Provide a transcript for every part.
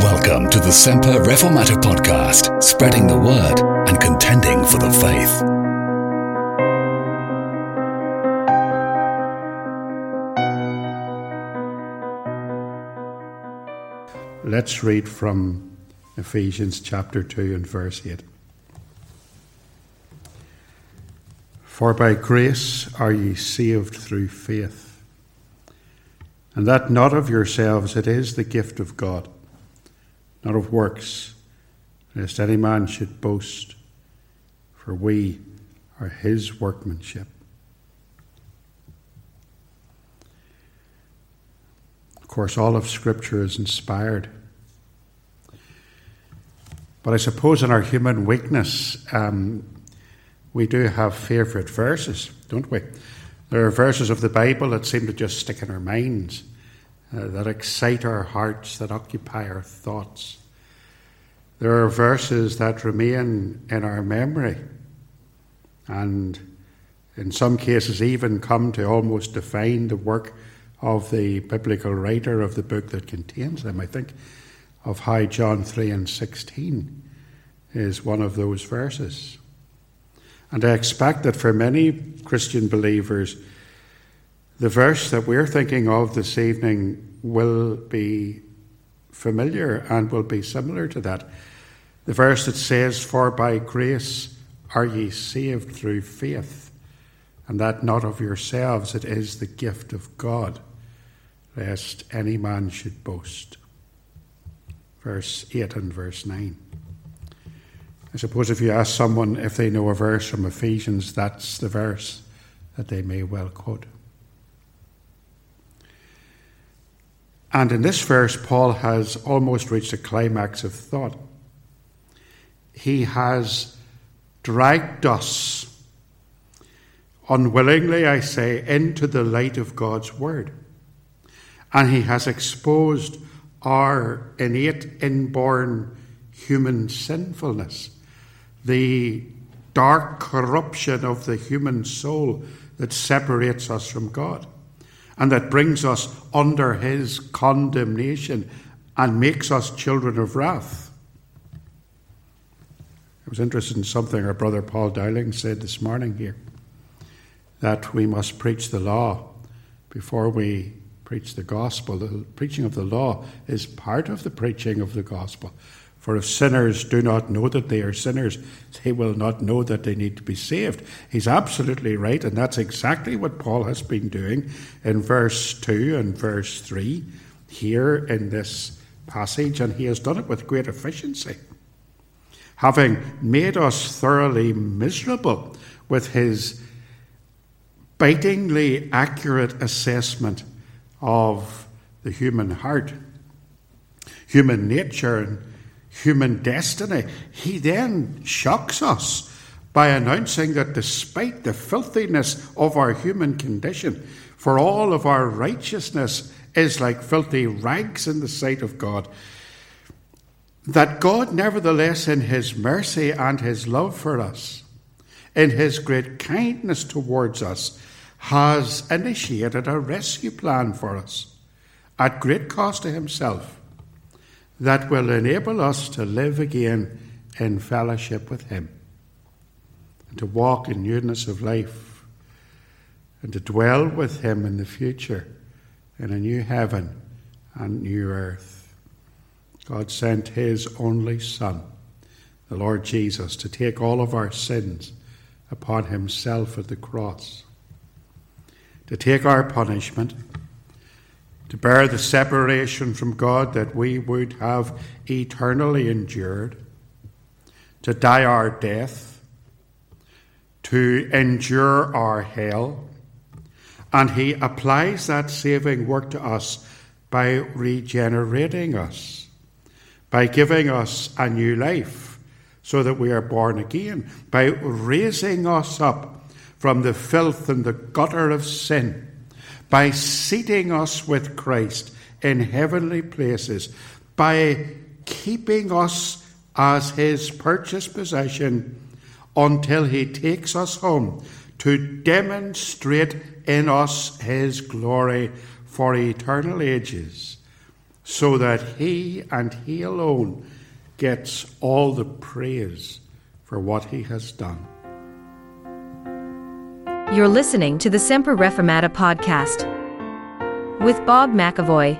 Welcome to the Semper Reformata podcast, spreading the word and contending for the faith. Let's read from Ephesians chapter 2 and verse 8. For by grace are ye saved through faith, and that not of yourselves, it is the gift of God not of works, lest any man should boast, for we are his workmanship. Of course, all of Scripture is inspired. But I suppose in our human weakness, um, we do have favourite verses, don't we? There are verses of the Bible that seem to just stick in our minds Uh, that excite our hearts, that occupy our thoughts. There are verses that remain in our memory and, in some cases, even come to almost define the work of the biblical writer of the book that contains them. I think of how John 3 and 16 is one of those verses. And I expect that for many Christian believers, the verse that we're thinking of this evening will be familiar and will be similar to that. The verse that says, For by grace are ye saved through faith, and that not of yourselves, it is the gift of God, lest any man should boast. Verse 8 and verse 9. I suppose if you ask someone if they know a verse from Ephesians, that's the verse that they may well quote. And in this verse, Paul has almost reached a climax of thought. He has dragged us, unwillingly, I say, into the light of God's Word. And he has exposed our innate, inborn human sinfulness, the dark corruption of the human soul that separates us from God and that brings us under his condemnation and makes us children of wrath. I was interested in something our brother Paul Dowling said this morning here that we must preach the law before we preach the gospel. The preaching of the law is part of the preaching of the gospel. For if sinners do not know that they are sinners, they will not know that they need to be saved. He's absolutely right, and that's exactly what Paul has been doing in verse 2 and verse 3 here in this passage, and he has done it with great efficiency. Having made us thoroughly miserable with his bitingly accurate assessment of the human heart, human nature, human destiny, he then shocks us by announcing that despite the filthiness of our human condition, for all of our righteousness is like filthy rags in the sight of God, that God, nevertheless, in his mercy and his love for us, in his great kindness towards us, has initiated a rescue plan for us at great cost to himself that will enable us to live again in fellowship with Him and to walk in newness of life and to dwell with Him in the future in a new heaven and new earth. God sent His only Son, the Lord Jesus, to take all of our sins upon Himself at the cross, to take our punishment to bear the separation from God that we would have eternally endured, to die our death, to endure our hell. And He applies that saving work to us by regenerating us, by giving us a new life so that we are born again, by raising us up from the filth and the gutter of sin by seating us with Christ in heavenly places, by keeping us as his purchased possession until he takes us home to demonstrate in us his glory for eternal ages, so that He and He alone gets all the praise for what He has done. You're listening to the Semper Reformata podcast with Bob McAvoy.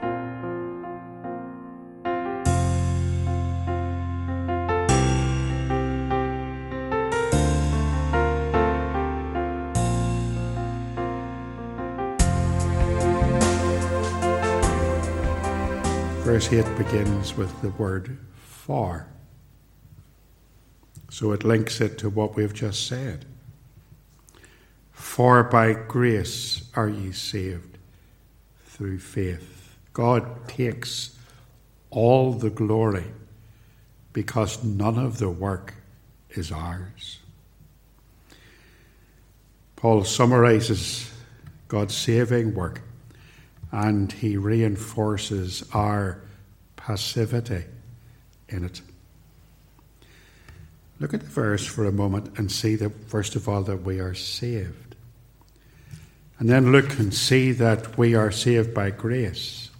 Verse 8 begins with the word for. So it links it to what we've just said. For by grace are ye saved through faith. God takes all the glory because none of the work is ours. Paul summarizes God's saving work and he reinforces our passivity in it. Look at the verse for a moment and see that, first of all, that we are saved. And then look and see that we are saved by grace.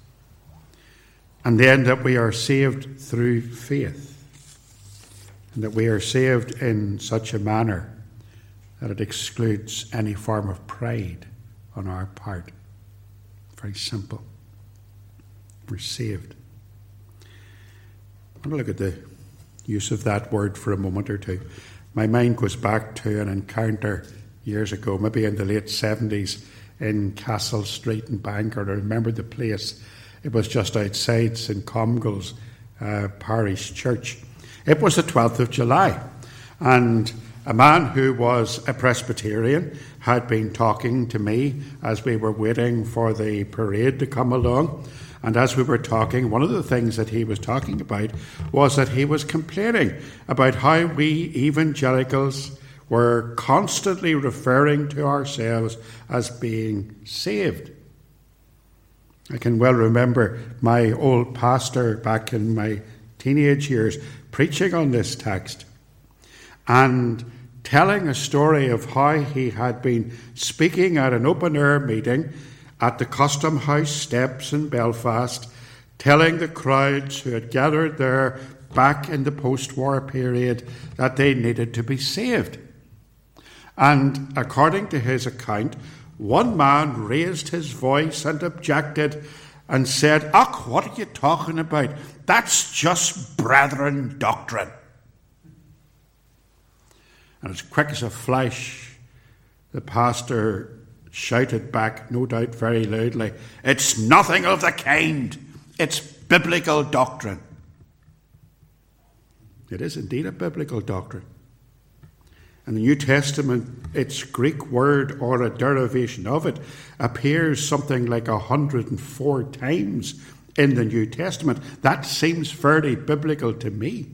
And then that we are saved through faith. And that we are saved in such a manner that it excludes any form of pride on our part. Very simple. We're saved. I want to look at the use of that word for a moment or two. My mind goes back to an encounter years ago, maybe in the late 70s, in Castle Street in Bangor. I remember the place. It was just outside St. Comgall's uh, Parish Church. It was the 12th of July, and a man who was a Presbyterian had been talking to me as we were waiting for the parade to come along. And as we were talking, one of the things that he was talking about was that he was complaining about how we evangelicals were constantly referring to ourselves as being saved. I can well remember my old pastor back in my teenage years preaching on this text and telling a story of how he had been speaking at an open air meeting at the Custom House steps in Belfast, telling the crowds who had gathered there back in the post war period that they needed to be saved. And according to his account, one man raised his voice and objected and said, Ach, what are you talking about? That's just brethren doctrine. And as quick as a flash, the pastor shouted back, no doubt very loudly, It's nothing of the kind. It's biblical doctrine. It is indeed a biblical doctrine. In the New Testament, its Greek word or a derivation of it appears something like 104 times in the New Testament. That seems fairly biblical to me.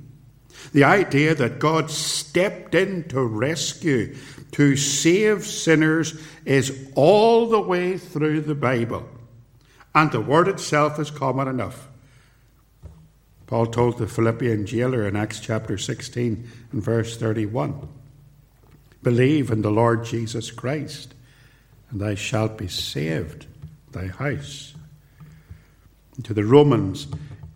The idea that God stepped in to rescue, to save sinners, is all the way through the Bible. And the word itself is common enough. Paul told the Philippian jailer in Acts chapter 16 and verse 31 Believe in the Lord Jesus Christ, and thou shalt be saved, thy house. And to the Romans,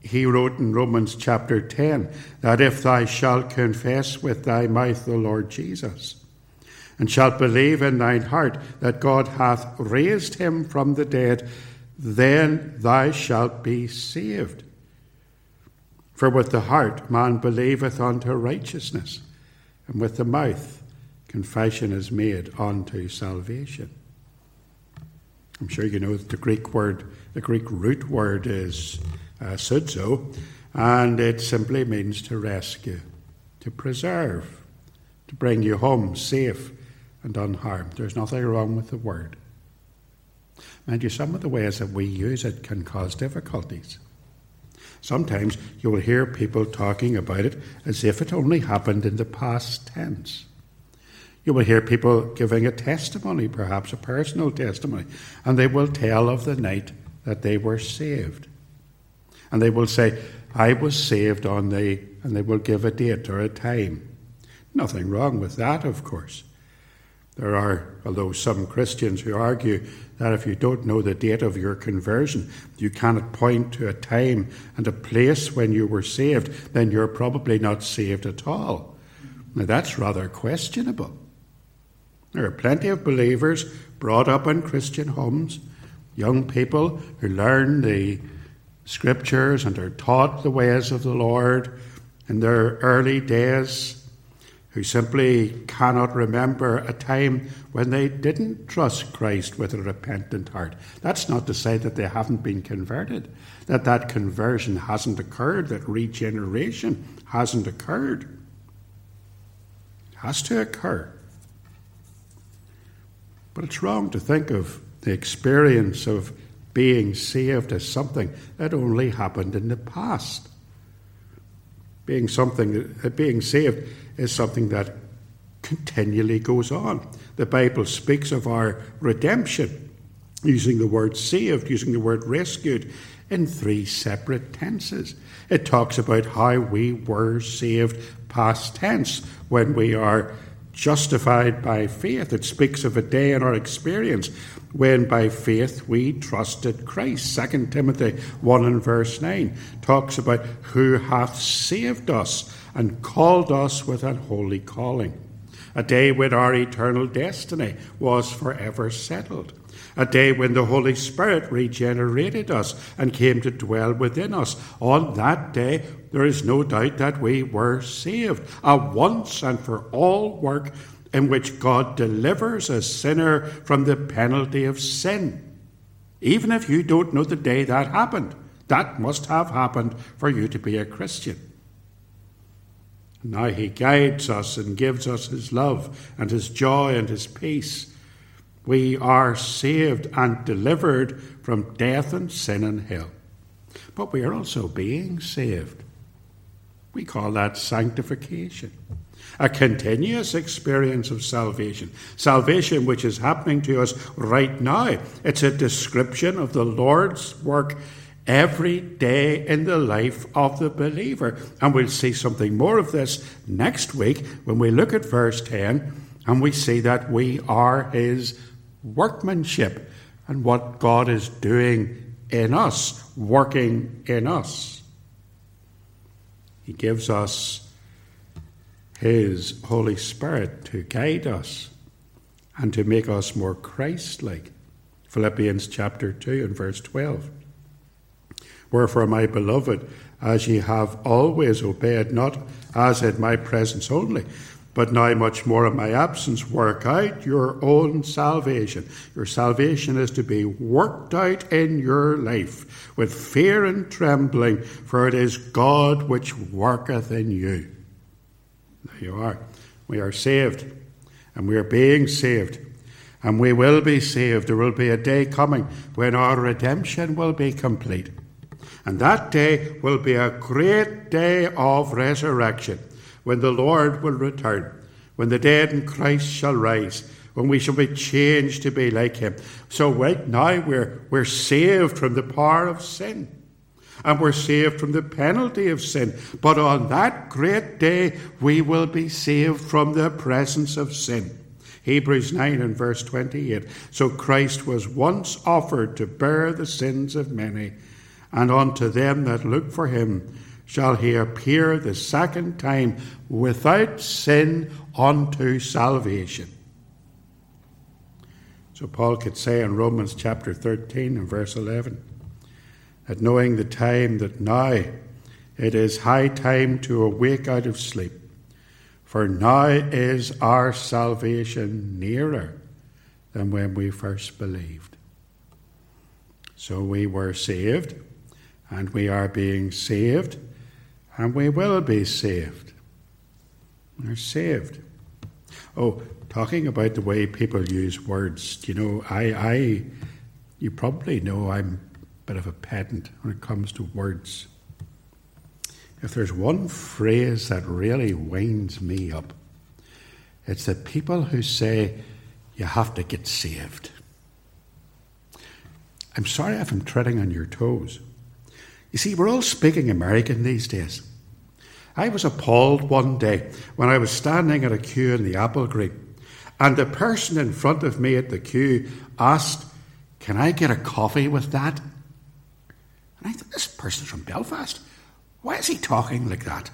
he wrote in Romans chapter 10 that if thou shalt confess with thy mouth the Lord Jesus, and shalt believe in thine heart that God hath raised him from the dead, then thou shalt be saved. For with the heart man believeth unto righteousness, and with the mouth confession is made unto salvation. I'm sure you know that the Greek word, the Greek root word is uh, sozo, and it simply means to rescue, to preserve, to bring you home safe and unharmed. There's nothing wrong with the word. Mind you, some of the ways that we use it can cause difficulties. Sometimes you will hear people talking about it as if it only happened in the past tense. You will hear people giving a testimony, perhaps a personal testimony, and they will tell of the night that they were saved. And they will say, I was saved on the, and they will give a date or a time. Nothing wrong with that, of course. There are, although some Christians who argue that if you don't know the date of your conversion, you cannot point to a time and a place when you were saved, then you're probably not saved at all. Now, that's rather questionable. There are plenty of believers brought up in Christian homes, young people who learn the scriptures and are taught the ways of the Lord in their early days who simply cannot remember a time when they didn't trust Christ with a repentant heart. That's not to say that they haven't been converted, that that conversion hasn't occurred, that regeneration hasn't occurred. It has to occur. But it's wrong to think of the experience of being saved as something that only happened in the past. Being something, uh, being saved is something that continually goes on. The Bible speaks of our redemption using the word saved, using the word rescued in three separate tenses. It talks about how we were saved past tense when we are justified by faith. It speaks of a day in our experience when by faith we trusted Christ. 2 Timothy 1 and verse 9 talks about who hath saved us and called us with an holy calling. A day when our eternal destiny was forever settled. A day when the Holy Spirit regenerated us and came to dwell within us. On that day, there is no doubt that we were saved. A once and for all work in which God delivers a sinner from the penalty of sin. Even if you don't know the day that happened, that must have happened for you to be a Christian. Now he guides us and gives us his love and his joy and his peace. We are saved and delivered from death and sin and hell. But we are also being saved. We call that sanctification. A continuous experience of salvation. Salvation which is happening to us right now. It's a description of the Lord's work every day in the life of the believer. And we'll see something more of this next week when we look at verse 10 and we see that we are his workmanship and what God is doing in us, working in us. He gives us his Holy Spirit to guide us and to make us more Christ like. Philippians chapter 2 and verse 12. Wherefore, my beloved, as ye have always obeyed, not as in my presence only, but now much more in my absence, work out your own salvation. Your salvation is to be worked out in your life with fear and trembling, for it is God which worketh in you. There you are. We are saved, and we are being saved, and we will be saved. There will be a day coming when our redemption will be complete. And that day will be a great day of resurrection when the Lord will return, when the dead in Christ shall rise, when we shall be changed to be like him. So right now we're, we're saved from the power of sin. And we're saved from the penalty of sin. But on that great day, we will be saved from the presence of sin. Hebrews 9 and verse 28. So Christ was once offered to bear the sins of many and unto them that look for him shall he appear the second time without sin unto salvation. So Paul could say in Romans chapter 13 and verse 11 that knowing the time that now it is high time to awake out of sleep, for now is our salvation nearer than when we first believed. So we were saved and we are being saved, and we will be saved. We're saved. Oh, talking about the way people use words, you know, I, I, you probably know I'm a bit of a pedant when it comes to words. If there's one phrase that really winds me up, it's the people who say, you have to get saved. I'm sorry if I'm treading on your toes. You see, we're all speaking American these days. I was appalled one day when I was standing at a queue in the Applegreen, And the person in front of me at the queue asked, Can I get a coffee with that? And I thought, This person's from Belfast. Why is he talking like that?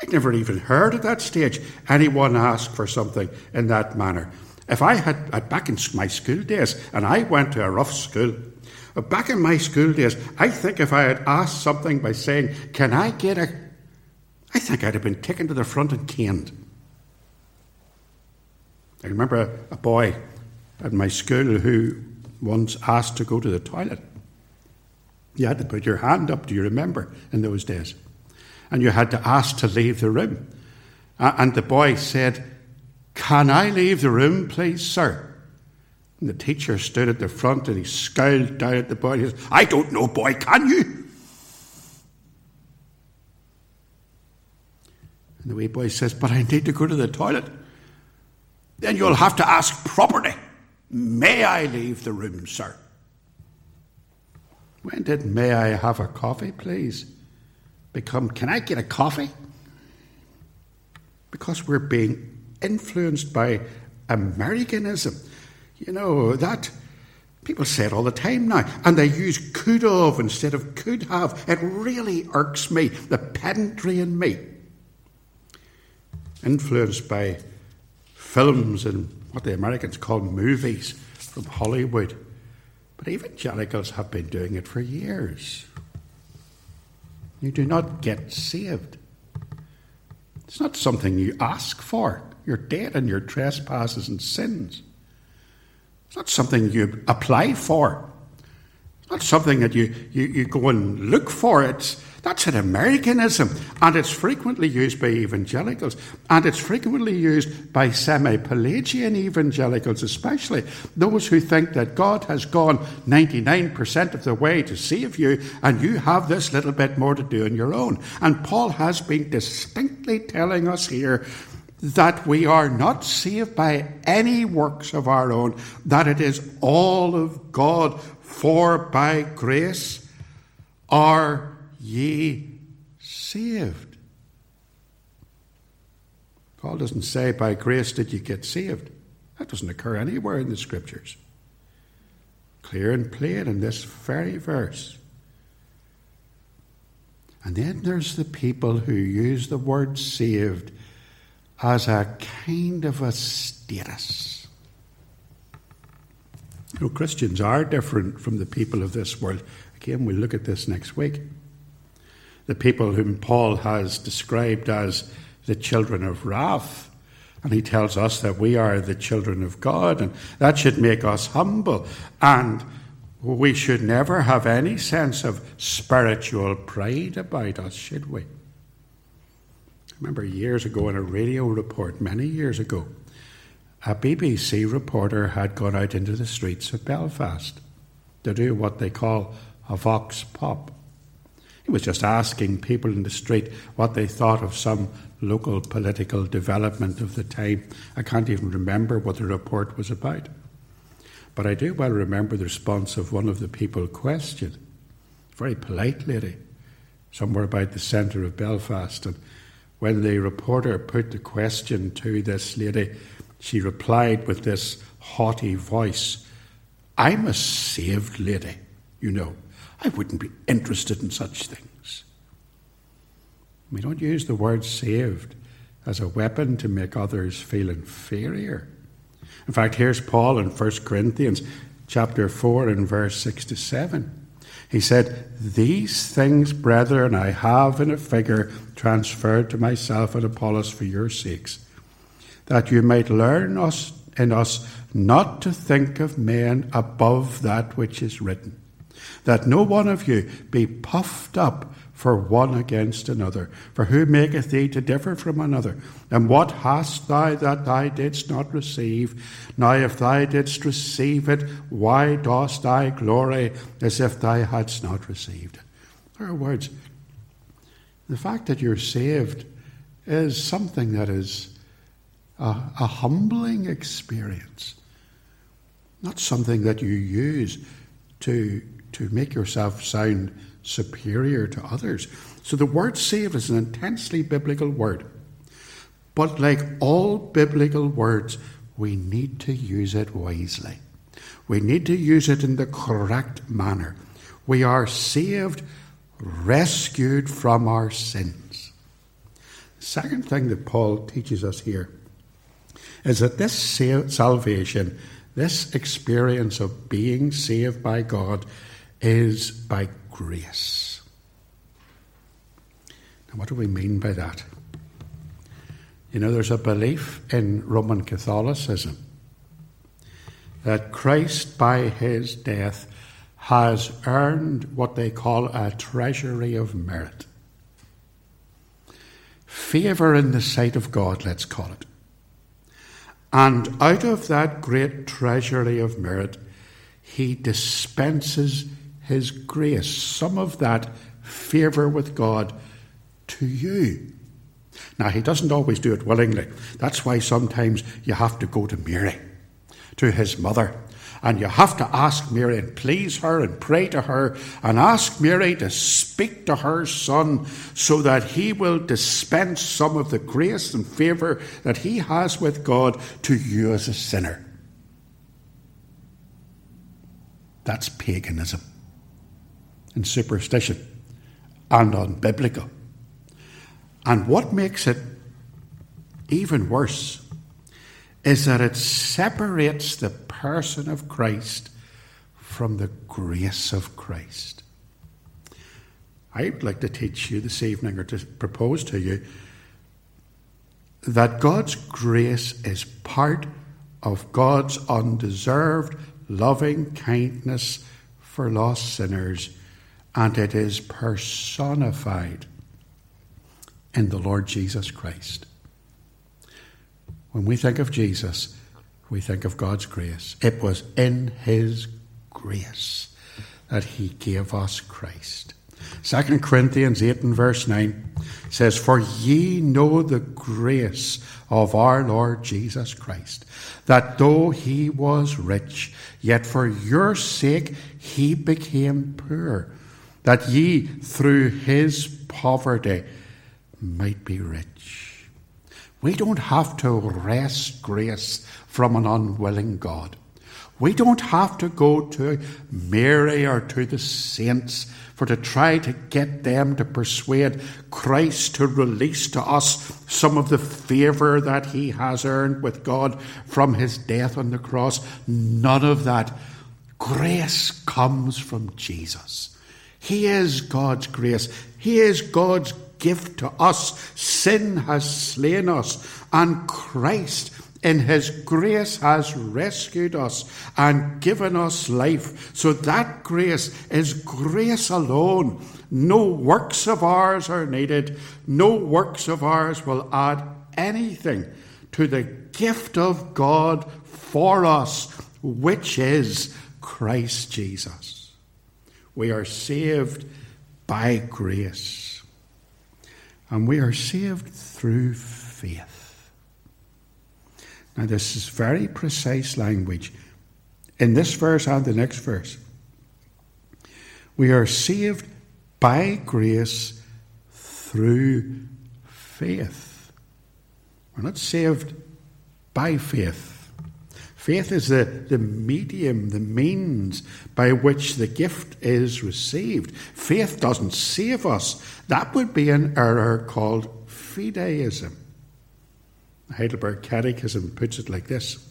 I'd never even heard at that stage anyone ask for something in that manner. If I had, back in my school days, and I went to a rough school, back in my school days, I think if I had asked something by saying, Can I get a. I think I'd have been taken to the front and caned. I remember a, a boy at my school who once asked to go to the toilet. You had to put your hand up, do you remember, in those days? And you had to ask to leave the room. And the boy said, Can I leave the room, please, sir? And the teacher stood at the front and he scowled down at the boy. He said, I don't know, boy, can you? And the wee boy says, But I need to go to the toilet. Then you'll have to ask properly, May I leave the room, sir? When did may I have a coffee, please? Become, can I get a coffee? Because we're being influenced by Americanism. You know, that people say it all the time now, and they use could have instead of could have. It really irks me, the pedantry in me. Influenced by films and what the Americans call movies from Hollywood. But evangelicals have been doing it for years. You do not get saved. It's not something you ask for. You're dead in your trespasses and sins. It's not something you apply for. It's not something that you, you, you go and look for. It's, that's an Americanism, and it's frequently used by evangelicals, and it's frequently used by semi Pelagian evangelicals, especially those who think that God has gone 99% of the way to save you, and you have this little bit more to do on your own. And Paul has been distinctly telling us here that we are not saved by any works of our own, that it is all of God, for by grace are ye saved. Paul doesn't say, by grace did you get saved. That doesn't occur anywhere in the scriptures. Clear and plain in this very verse. And then there's the people who use the word saved as a kind of a status. You know, Christians are different from the people of this world. Again, we'll look at this next week the people whom Paul has described as the children of wrath. And he tells us that we are the children of God, and that should make us humble. And we should never have any sense of spiritual pride about us, should we? Remember years ago in a radio report, many years ago, a BBC reporter had gone out into the streets of Belfast to do what they call a vox pop. He was just asking people in the street what they thought of some local political development of the time. I can't even remember what the report was about. But I do well remember the response of one of the people questioned. a Very polite lady, somewhere about the centre of Belfast. And when the reporter put the question to this lady, she replied with this haughty voice I'm a saved lady, you know. I wouldn't be interested in such things. We don't use the word saved as a weapon to make others feel inferior. In fact, here's Paul in 1 Corinthians chapter 4 and verse 6 to 7. He said, These things, brethren, I have in a figure transferred to myself and Apollos for your sakes, that you might learn us in us not to think of men above that which is written that no one of you be puffed up for one against another. For who maketh thee to differ from another? And what hast thou that thou didst not receive? Now, if thou didst receive it, why dost thou glory as if thou hadst not received it? In other words, the fact that you're saved is something that is a, a humbling experience, not something that you use to to make yourself sound superior to others. So the word saved is an intensely biblical word. But like all biblical words, we need to use it wisely. We need to use it in the correct manner. We are saved, rescued from our sins. Second thing that Paul teaches us here is that this salvation, this experience of being saved by God, is by grace. Now, what do we mean by that? You know, there's a belief in Roman Catholicism that Christ, by his death, has earned what they call a treasury of merit. Favour in the sight of God, let's call it. And out of that great treasury of merit, he dispenses his grace, some of that favour with God, to you. Now, he doesn't always do it willingly. That's why sometimes you have to go to Mary, to his mother, and you have to ask Mary and please her and pray to her and ask Mary to speak to her son so that he will dispense some of the grace and favour that he has with God to you as a sinner. That's paganism superstition and unbiblical. And what makes it even worse is that it separates the person of Christ from the grace of Christ. I'd like to teach you this evening, or to propose to you, that God's grace is part of God's undeserved loving kindness for lost sinners, and it is personified in the Lord Jesus Christ. When we think of Jesus, we think of God's grace. It was in His grace that He gave us Christ. 2 Corinthians 8 and verse 9 says, For ye know the grace of our Lord Jesus Christ, that though he was rich, yet for your sake he became poor, that ye through his poverty might be rich. We don't have to wrest grace from an unwilling God. We don't have to go to Mary or to the saints for to try to get them to persuade Christ to release to us some of the favour that he has earned with God from his death on the cross. None of that. Grace comes from Jesus. He is God's grace. He is God's gift to us. Sin has slain us, and Christ in his grace has rescued us and given us life. So that grace is grace alone. No works of ours are needed. No works of ours will add anything to the gift of God for us, which is Christ Jesus. We are saved by grace. And we are saved through faith. Now, this is very precise language in this verse and the next verse. We are saved by grace through faith. We're not saved by faith. Faith is the, the medium, the means by which the gift is received. Faith doesn't save us. That would be an error called fideism. Heidelberg Catechism puts it like this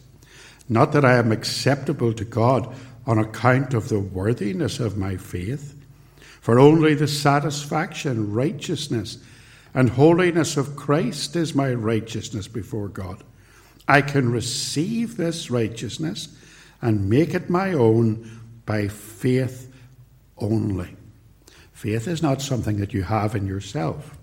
Not that I am acceptable to God on account of the worthiness of my faith, for only the satisfaction, righteousness, and holiness of Christ is my righteousness before God. I can receive this righteousness and make it my own by faith only. Faith is not something that you have in yourself.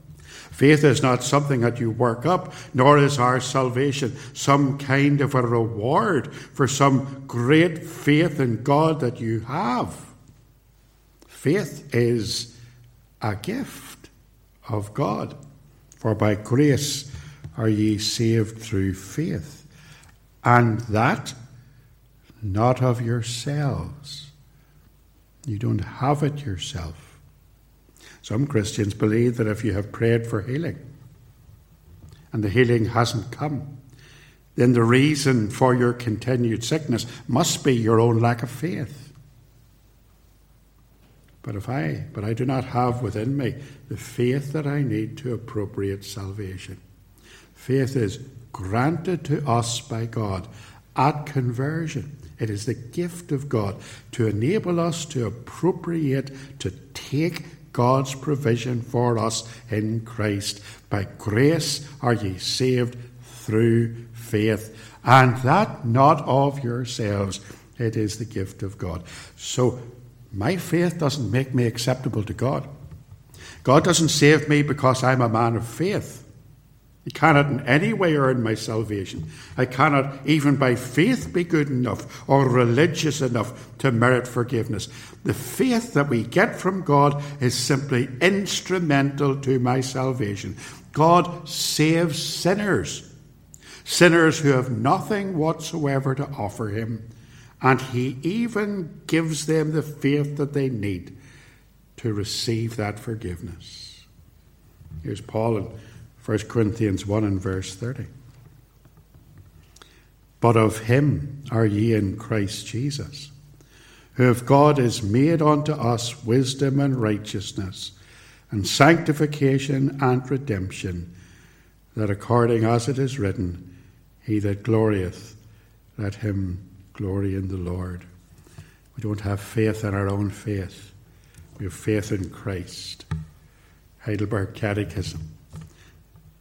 Faith is not something that you work up, nor is our salvation some kind of a reward for some great faith in God that you have. Faith is a gift of God. For by grace are ye saved through faith, and that not of yourselves. You don't have it yourself. Some Christians believe that if you have prayed for healing, and the healing hasn't come, then the reason for your continued sickness must be your own lack of faith. But if I, but I do not have within me the faith that I need to appropriate salvation. Faith is granted to us by God at conversion. It is the gift of God to enable us to appropriate, to take God's provision for us in Christ. By grace are ye saved through faith, and that not of yourselves. It is the gift of God. So, my faith doesn't make me acceptable to God. God doesn't save me because I'm a man of faith. I cannot in any way earn my salvation. I cannot, even by faith, be good enough or religious enough to merit forgiveness. The faith that we get from God is simply instrumental to my salvation. God saves sinners, sinners who have nothing whatsoever to offer Him, and He even gives them the faith that they need to receive that forgiveness. Here's Paul in 1 Corinthians 1 and verse 30. But of him are ye in Christ Jesus, who of God is made unto us wisdom and righteousness, and sanctification and redemption, that according as it is written, He that glorieth, let him glory in the Lord. We don't have faith in our own faith. We have faith in Christ. Heidelberg Catechism.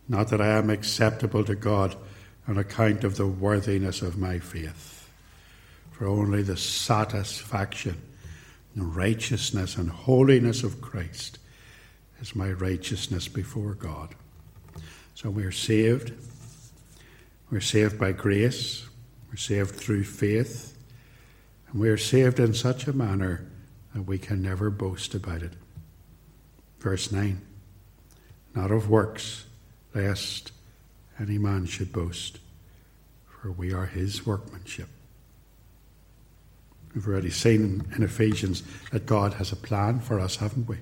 Not that I am acceptable to God on account of the worthiness of my faith, for only the satisfaction and righteousness and holiness of Christ is my righteousness before God. So we're saved. We're saved by grace. We're saved through faith. And we're saved in such a manner that we can never boast about it. Verse 9 Not of works lest any man should boast, for we are his workmanship. We've already seen in Ephesians that God has a plan for us, haven't we?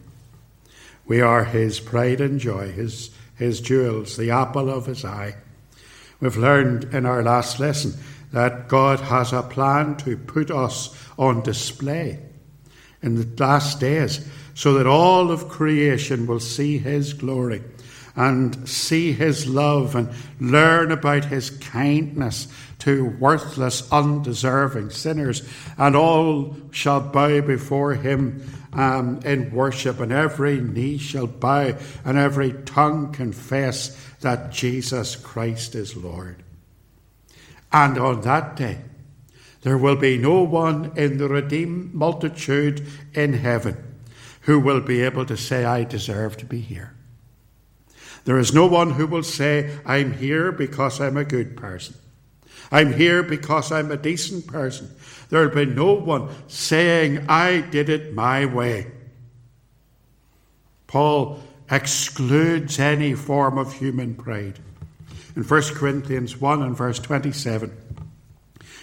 We are his pride and joy, his, his jewels, the apple of his eye. We've learned in our last lesson that God has a plan to put us on display in the last days so that all of creation will see his glory and see his love and learn about his kindness to worthless, undeserving sinners. And all shall bow before him um, in worship, and every knee shall bow, and every tongue confess that Jesus Christ is Lord. And on that day, there will be no one in the redeemed multitude in heaven who will be able to say, I deserve to be here. There is no one who will say, I'm here because I'm a good person. I'm here because I'm a decent person. There will be no one saying, I did it my way. Paul excludes any form of human pride. In 1 Corinthians 1 and verse 27,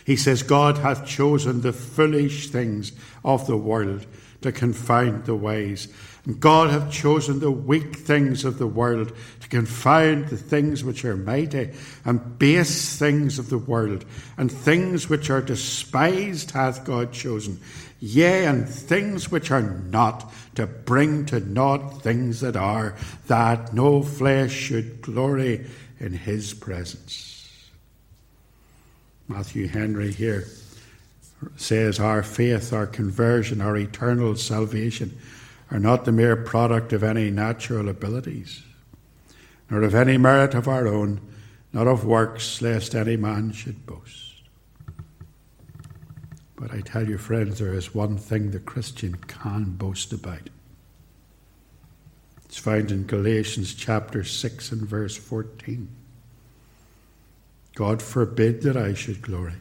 he says, God hath chosen the foolish things of the world to confound the wise. God hath chosen the weak things of the world to confound the things which are mighty, and base things of the world, and things which are despised hath God chosen, yea, and things which are not, to bring to naught things that are, that no flesh should glory in his presence. Matthew Henry here says, Our faith, our conversion, our eternal salvation are not the mere product of any natural abilities, nor of any merit of our own, not of works, lest any man should boast. But I tell you, friends, there is one thing the Christian can boast about. It's found in Galatians chapter 6 and verse 14. God forbid that I should glory,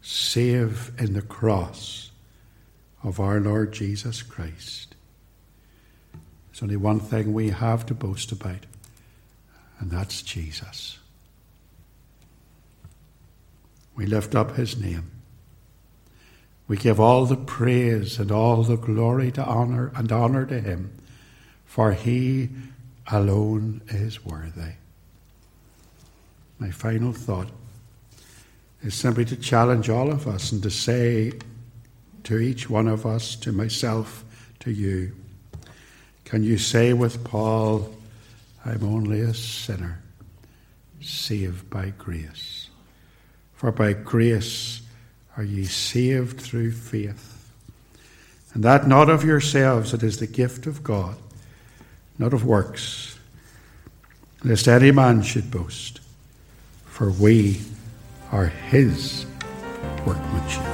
save in the cross of our Lord Jesus Christ. There's only one thing we have to boast about, and that's Jesus. We lift up his name. We give all the praise and all the glory to honor and honor to him, for he alone is worthy. my final thought is simply to challenge all of us and to say to each one of us, to myself, to you, can you say with Paul, I'm only a sinner, saved by grace? For by grace are ye saved through faith. And that not of yourselves, it is the gift of God, not of works, lest any man should boast. For we are his workmanship.